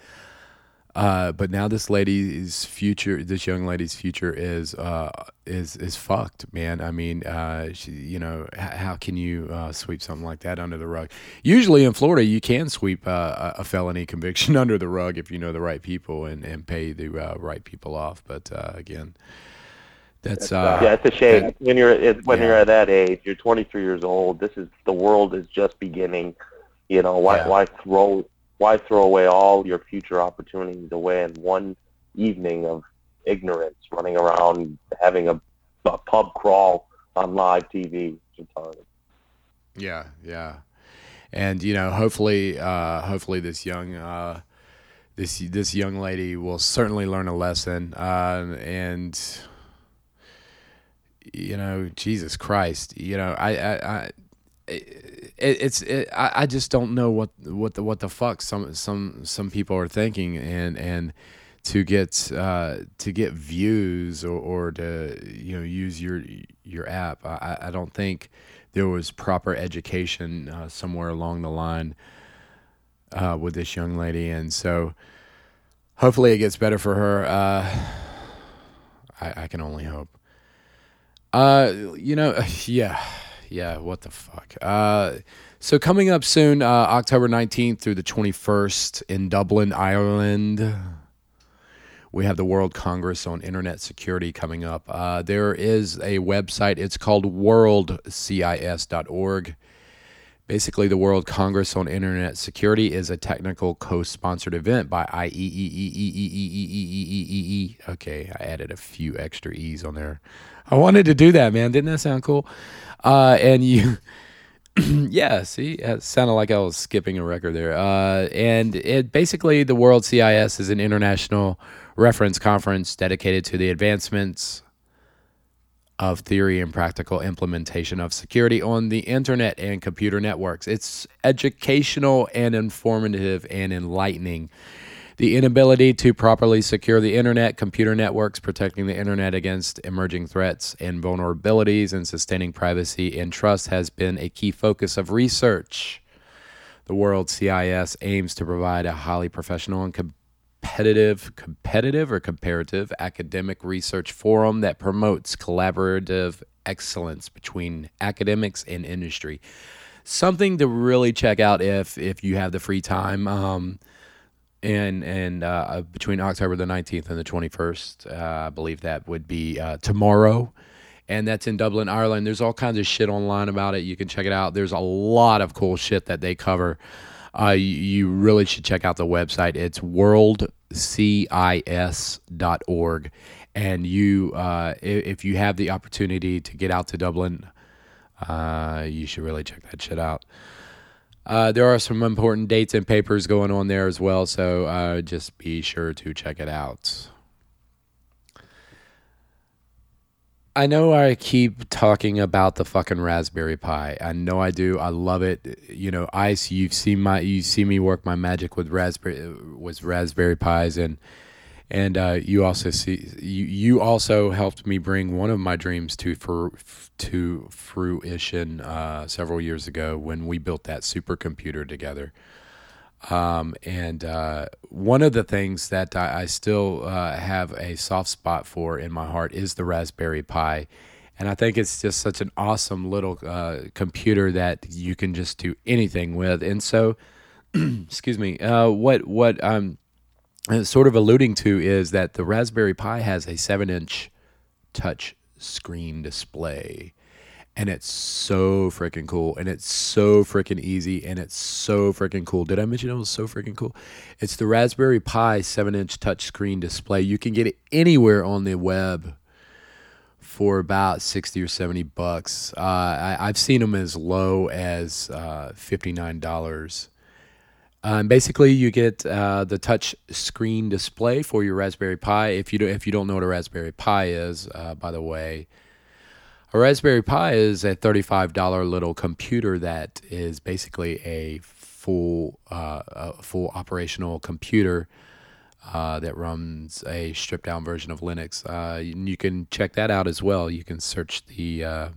Uh, but now this lady's future, this young lady's future is uh, is is fucked, man. I mean, uh, she, you know, h- how can you uh, sweep something like that under the rug? Usually in Florida, you can sweep uh, a felony conviction under the rug if you know the right people and, and pay the uh, right people off. But again, that's uh, yeah, it's a shame that, when you're when yeah. you're at that age. You're 23 years old. This is the world is just beginning. You know, why yeah. why throw why throw away all your future opportunities away in one evening of ignorance, running around having a, a pub crawl on live TV? Yeah, yeah, and you know, hopefully, uh, hopefully, this young. Uh, this this young lady will certainly learn a lesson, uh, and you know, Jesus Christ, you know, I, I, I it, it's it, I, I just don't know what what the what the fuck some some some people are thinking and and to get uh, to get views or, or to you know use your your app. I, I don't think there was proper education uh, somewhere along the line uh, with this young lady. And so hopefully it gets better for her. Uh, I, I can only hope. Uh you know yeah yeah, what the fuck? Uh, so coming up soon, uh, October 19th through the 21st in Dublin, Ireland. We have the World Congress on Internet Security coming up. Uh, there is a website. It's called worldcis.org. Basically, the World Congress on Internet Security is a technical co-sponsored event by IEEE. Okay, I added a few extra E's on there. I wanted to do that, man. Didn't that sound cool? Uh, and you, yeah, see, it sounded like I was skipping a record there. Uh, and it basically the World CIS is an international reference conference dedicated to the advancements of theory and practical implementation of security on the internet and computer networks. It's educational and informative and enlightening the inability to properly secure the internet, computer networks, protecting the internet against emerging threats and vulnerabilities, and sustaining privacy and trust has been a key focus of research. The World CIS aims to provide a highly professional and competitive, competitive or comparative academic research forum that promotes collaborative excellence between academics and industry. Something to really check out if if you have the free time. Um, and and uh, between October the 19th and the 21st, uh, I believe that would be uh, tomorrow. And that's in Dublin, Ireland. There's all kinds of shit online about it. You can check it out. There's a lot of cool shit that they cover. Uh, you, you, really should check out the website. It's worldcis.org. and you uh, if you have the opportunity to get out to Dublin, uh, you should really check that shit out. Uh, there are some important dates and papers going on there as well, so uh, just be sure to check it out. I know I keep talking about the fucking Raspberry Pi. I know I do. I love it. You know, Ice. You've seen my. You see me work my magic with raspberry with Raspberry Pis, and and uh, you also see you. You also helped me bring one of my dreams to for to fruition uh, several years ago when we built that supercomputer together. Um, and uh, one of the things that I, I still uh, have a soft spot for in my heart is the Raspberry Pi. And I think it's just such an awesome little uh, computer that you can just do anything with. And so, excuse me, uh, what what I'm sort of alluding to is that the Raspberry Pi has a seven inch touch screen display and it's so freaking cool and it's so freaking easy and it's so freaking cool. Did I mention it was so freaking cool? It's the Raspberry Pi 7 inch touchscreen display. You can get it anywhere on the web for about 60 or 70 bucks. Uh, I, have seen them as low as uh, $59. Um, basically, you get uh, the touch screen display for your Raspberry Pi. If you do, if you don't know what a Raspberry Pi is, uh, by the way, a Raspberry Pi is a $35 little computer that is basically a full, uh, a full operational computer uh, that runs a stripped down version of Linux. Uh, you can check that out as well. You can search the uh,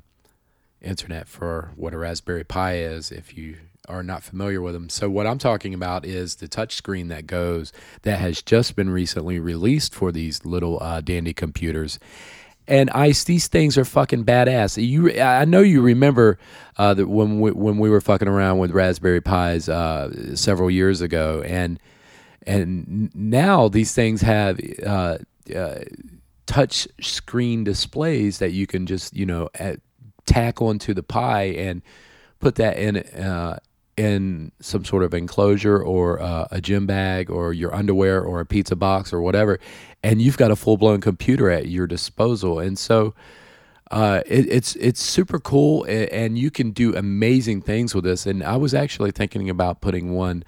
internet for what a Raspberry Pi is if you are not familiar with them. So what I'm talking about is the touchscreen that goes that has just been recently released for these little uh, dandy computers. And ice these things are fucking badass. You i know you remember uh, that when we, when we were fucking around with raspberry pis uh, several years ago. And and now these things have uh, uh touch screen displays that you can just you know at, tack onto the Pi and put that in uh, in some sort of enclosure or uh, a gym bag or your underwear or a pizza box or whatever, and you've got a full blown computer at your disposal. And so uh, it, it's it's super cool, and, and, you can do amazing things with this. And I was actually thinking about putting one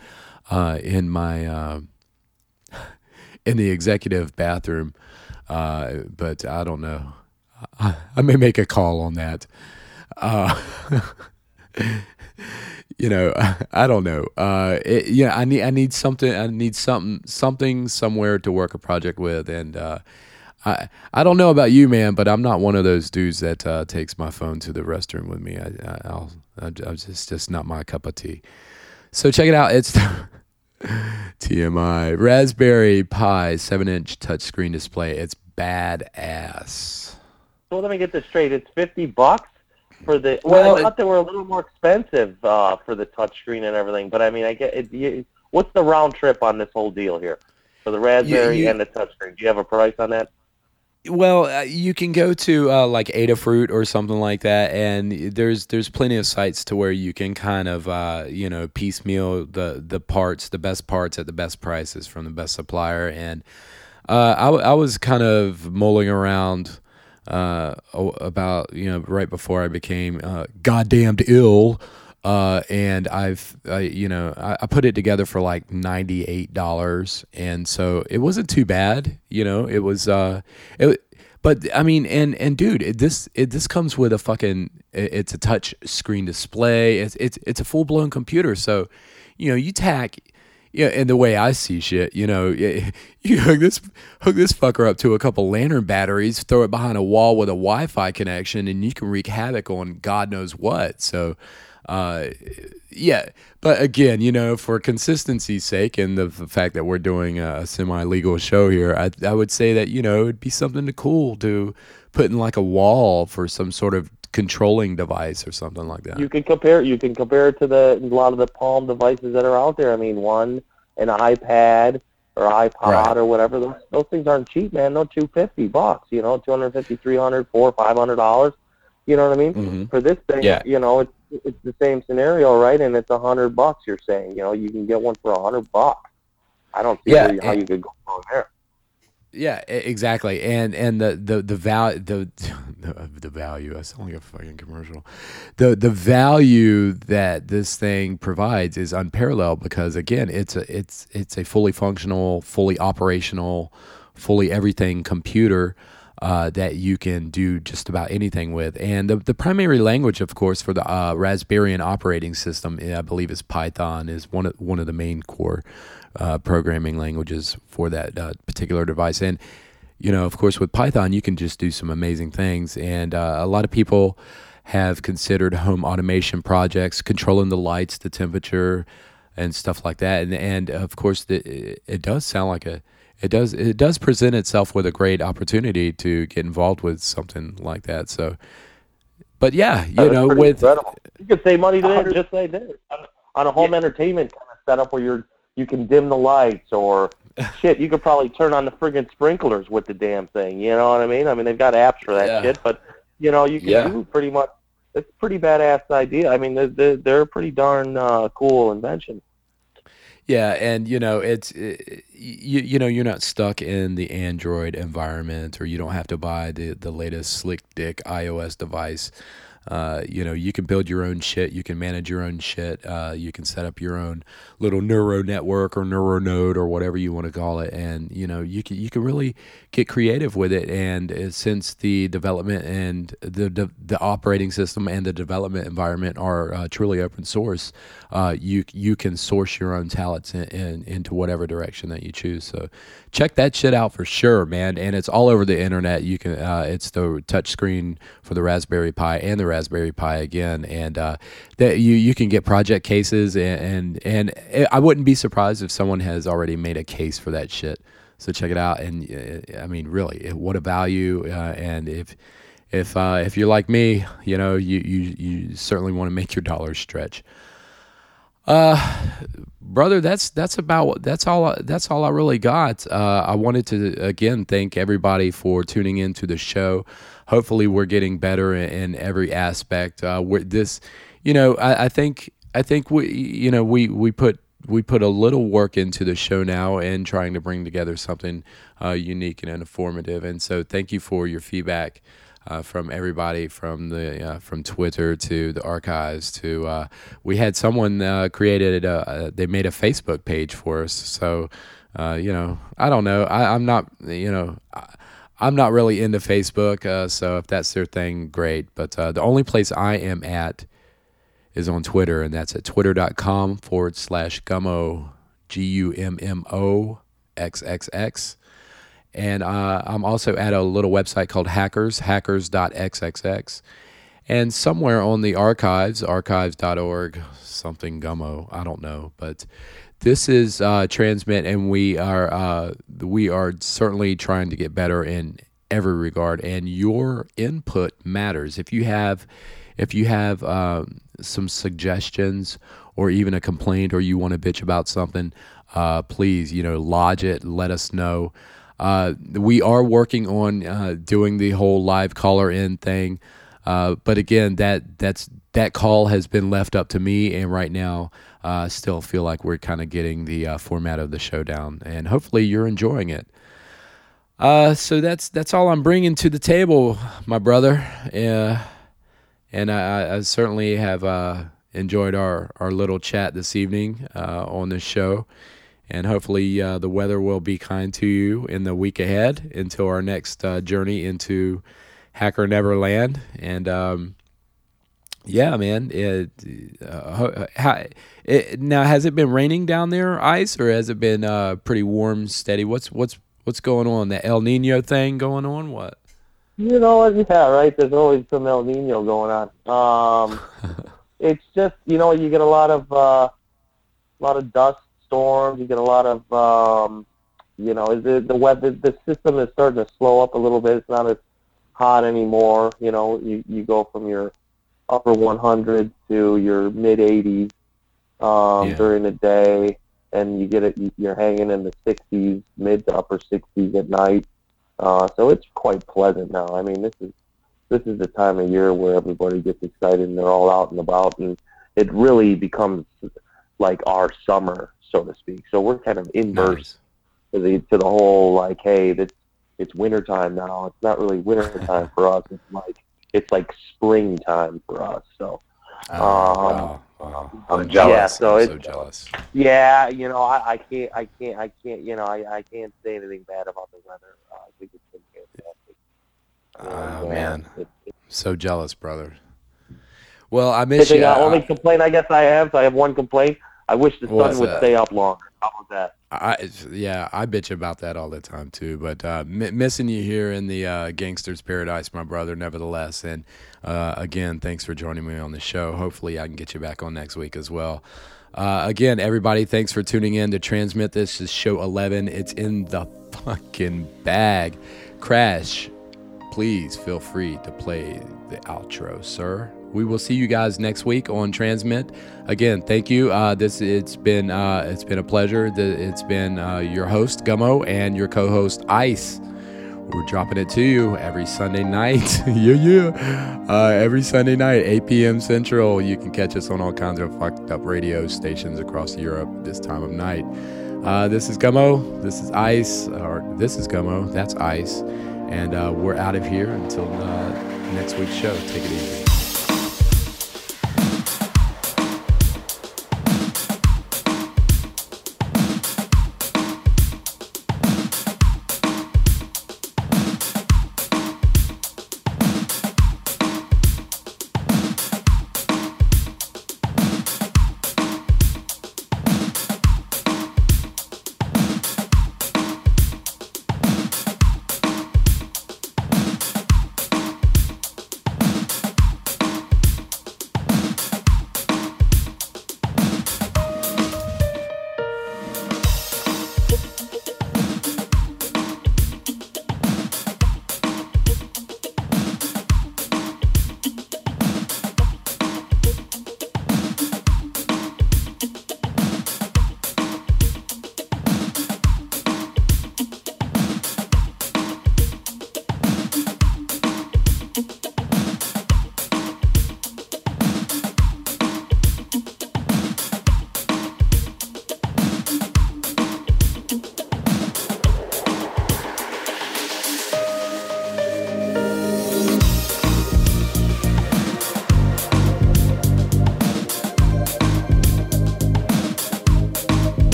uh, in my uh, in the executive bathroom, uh, but I don't know. I, I, may make a call on that. You know, I don't know. Uh, it, yeah, I need I need something. I need something something somewhere to work a project with, and uh, I I don't know about you, man, but I'm not one of those dudes that uh, takes my phone to the restroom with me. I, I will I'm just just not my cup of tea. So check it out. It's TMI Raspberry Pi seven inch touchscreen display. It's badass. So let me get this straight. It's fifty bucks for the well, well I thought they were a little more expensive uh, for the touchscreen and everything. But I mean, I get it. You, what's the round trip on this whole deal here for the Raspberry you, you, and the touchscreen? Do you have a price on that? Well, uh, you can go to uh, like Adafruit or something like that, and there's there's plenty of sites to where you can kind of uh, you know piecemeal the the parts, the best parts at the best prices from the best supplier. And uh, I, I was kind of mulling around uh, about you know right before I became uh, goddamned ill. Uh, and I've, you know, I, I, put it together for like ninety eight dollars, and so it wasn't too bad. You know, it was, uh, it, but I mean, and and dude, it, this it, this comes with a fucking, it's a touch screen display. It's it's it's a full blown computer. So, you know, you tack yeah, and the way I see shit, you know, you hook this hook this fucker up to a couple lantern batteries, throw it behind a wall with a Wi-Fi connection, and you can wreak havoc on God knows what. So, uh, yeah, but again, you know, for consistency's sake and the, the fact that we're doing a semi-legal show here, I, I would say that you know it'd be something to cool to put in like a wall for some sort of controlling device or something like that. You can compare you can compare it to the a lot of the Palm devices that are out there. I mean, one an iPad or iPod right. or whatever. Those those things aren't cheap, man. No, two fifty bucks. You know, two hundred fifty, three hundred, four, five hundred dollars. You know what I mean? Mm-hmm. For this thing, yeah. you know, it's it's the same scenario, right? And it's a hundred bucks. You're saying, you know, you can get one for a hundred bucks. I don't see yeah, how you could go wrong there. Yeah, exactly. And and the the the value the, the the value. I only a fucking commercial. The the value that this thing provides is unparalleled because again, it's a it's it's a fully functional, fully operational, fully everything computer. Uh, that you can do just about anything with. And the, the primary language, of course, for the uh, Raspberry operating system, I believe, is Python, is one of, one of the main core uh, programming languages for that uh, particular device. And you know, of course, with Python, you can just do some amazing things. And uh, a lot of people have considered home automation projects, controlling the lights, the temperature, and stuff like that. And and of course, the, it does sound like a it does it does present itself with a great opportunity to get involved with something like that. So, but yeah, you know, with incredible. you could save money doing just like this on a home yeah. entertainment kind of setup where you're you can dim the lights or shit, you could probably turn on the friggin' sprinklers with the damn thing. You know what I mean? I mean, they've got apps for that yeah. shit, but you know, you can yeah. do pretty much. It's a pretty badass idea. I mean, they're they're, they're a pretty darn uh, cool invention. Yeah, and you know, it's it, you you know, you're not stuck in the Android environment, or you don't have to buy the the latest slick dick iOS device. Uh, you know, you can build your own shit. You can manage your own shit. Uh, you can set up your own little neuro network or neuro node or whatever you want to call it. And you know, you can you can really get creative with it. And uh, since the development and the, the, the operating system and the development environment are uh, truly open source, uh, you you can source your own talents in, in, into whatever direction that you choose. So check that shit out for sure, man. And it's all over the internet. You can it's the touchscreen for the Raspberry Pi and the Raspberry Pi again, and uh, that you you can get project cases, and, and and I wouldn't be surprised if someone has already made a case for that shit. So check it out, and uh, I mean, really, what a value! Uh, and if if uh, if you're like me, you know, you you you certainly want to make your dollars stretch. Uh, brother, that's that's about that's all that's all I really got. Uh, I wanted to again thank everybody for tuning into the show hopefully we're getting better in, in every aspect. Uh, this, you know, I, I think I think we you know we we put we put a little work into the show now and trying to bring together something uh, unique and informative. And so, thank you for your feedback uh, from everybody from the uh, from Twitter to the archives to uh, we had someone uh, created a, they made a Facebook page for us. So uh, you know, I don't know. I, am not you know. I, I'm not really into Facebook, uh, so if that's their thing, great. But the only place I am at is on Twitter, and that's at twitter.com forward slash gummo, G U M M O X X X. And uh, I'm also at a little website called Hackers, hackers.xxx. And somewhere on the archives, archives.org, something gummo, I don't know. But this is uh, transmit, and we are uh, we are certainly trying to get better in every regard. And your input matters. If you have if you have um, some suggestions or even a complaint, or you want to bitch about something, uh, please you know lodge it. Let us know. Uh, we are working on uh, doing the whole live caller in thing. Uh, but again, that that's that call has been left up to me, and right now uh, still feel like we're kind of getting the uh, format of the show down, and hopefully you're enjoying it. Uh, so that's that's all I'm bringing to the table, my brother. Uh, and I, I certainly have enjoyed our, our little chat this evening on this show. And hopefully uh, the weather will be kind to you in the week ahead until our next uh, journey into Hacker Neverland. And um, yeah, man. It, uh, how, it, now, has it been raining down there, ice, or has it been uh, pretty warm, steady? What's what's what's going on? The El Nino thing going on? What? You know, yeah, right. There's always some El Nino going on. Um, it's just you know you get a lot of uh, a lot of dust storms. You get a lot of um, you know is the the weather. The system is starting to slow up a little bit. It's not as hot anymore. You know, you you go from your upper 100s to your mid 80s um, yeah. during the day, and you get it. You're hanging in the 60s, mid to upper 60s at night. Uh, so it's quite pleasant now. I mean, this is this is the time of year where everybody gets excited and they're all out and about, and it really becomes like our summer, so to speak. So we're kind of inverse nice. to the to the whole like, hey, this it's wintertime now. It's not really wintertime for us. It's like it's like springtime for us. So Oh, Um, wow. Wow. I'm jealous. Yeah, so I'm it's so jealous. yeah, you know, I, I can't, I can't, I can't, you know, I, I can't say anything bad about the weather. Uh, I think it's been fantastic. Oh, And, uh, man. it- it- So jealous, brother. Well, I miss you. thing- uh, only I, complaint I guess I have, so I have one complaint. I wish the sun would that? stay up longer. How about that? I, yeah, I bitch about that all the time too. But uh, m- missing you here in the uh, gangster's paradise, my brother. Nevertheless, and uh, again, thanks for joining me on the show. Hopefully, I can get you back on next week as well. Uh, again, everybody, thanks for tuning in to transmit. This is show 11. It's in the fucking bag. Crash, please feel free to play the outro, sir. We will see you guys next week on Transmit. Again, thank you. Uh, this it's been uh, it's been a pleasure. The, it's been uh, your host Gummo and your co-host Ice. We're dropping it to you every Sunday night. yeah, yeah. Uh, every Sunday night, 8 p.m. Central. You can catch us on all kinds of fucked up radio stations across Europe this time of night. Uh, this is Gummo. This is Ice. Or this is Gummo. That's Ice. And uh, we're out of here until uh, next week's show. Take it easy.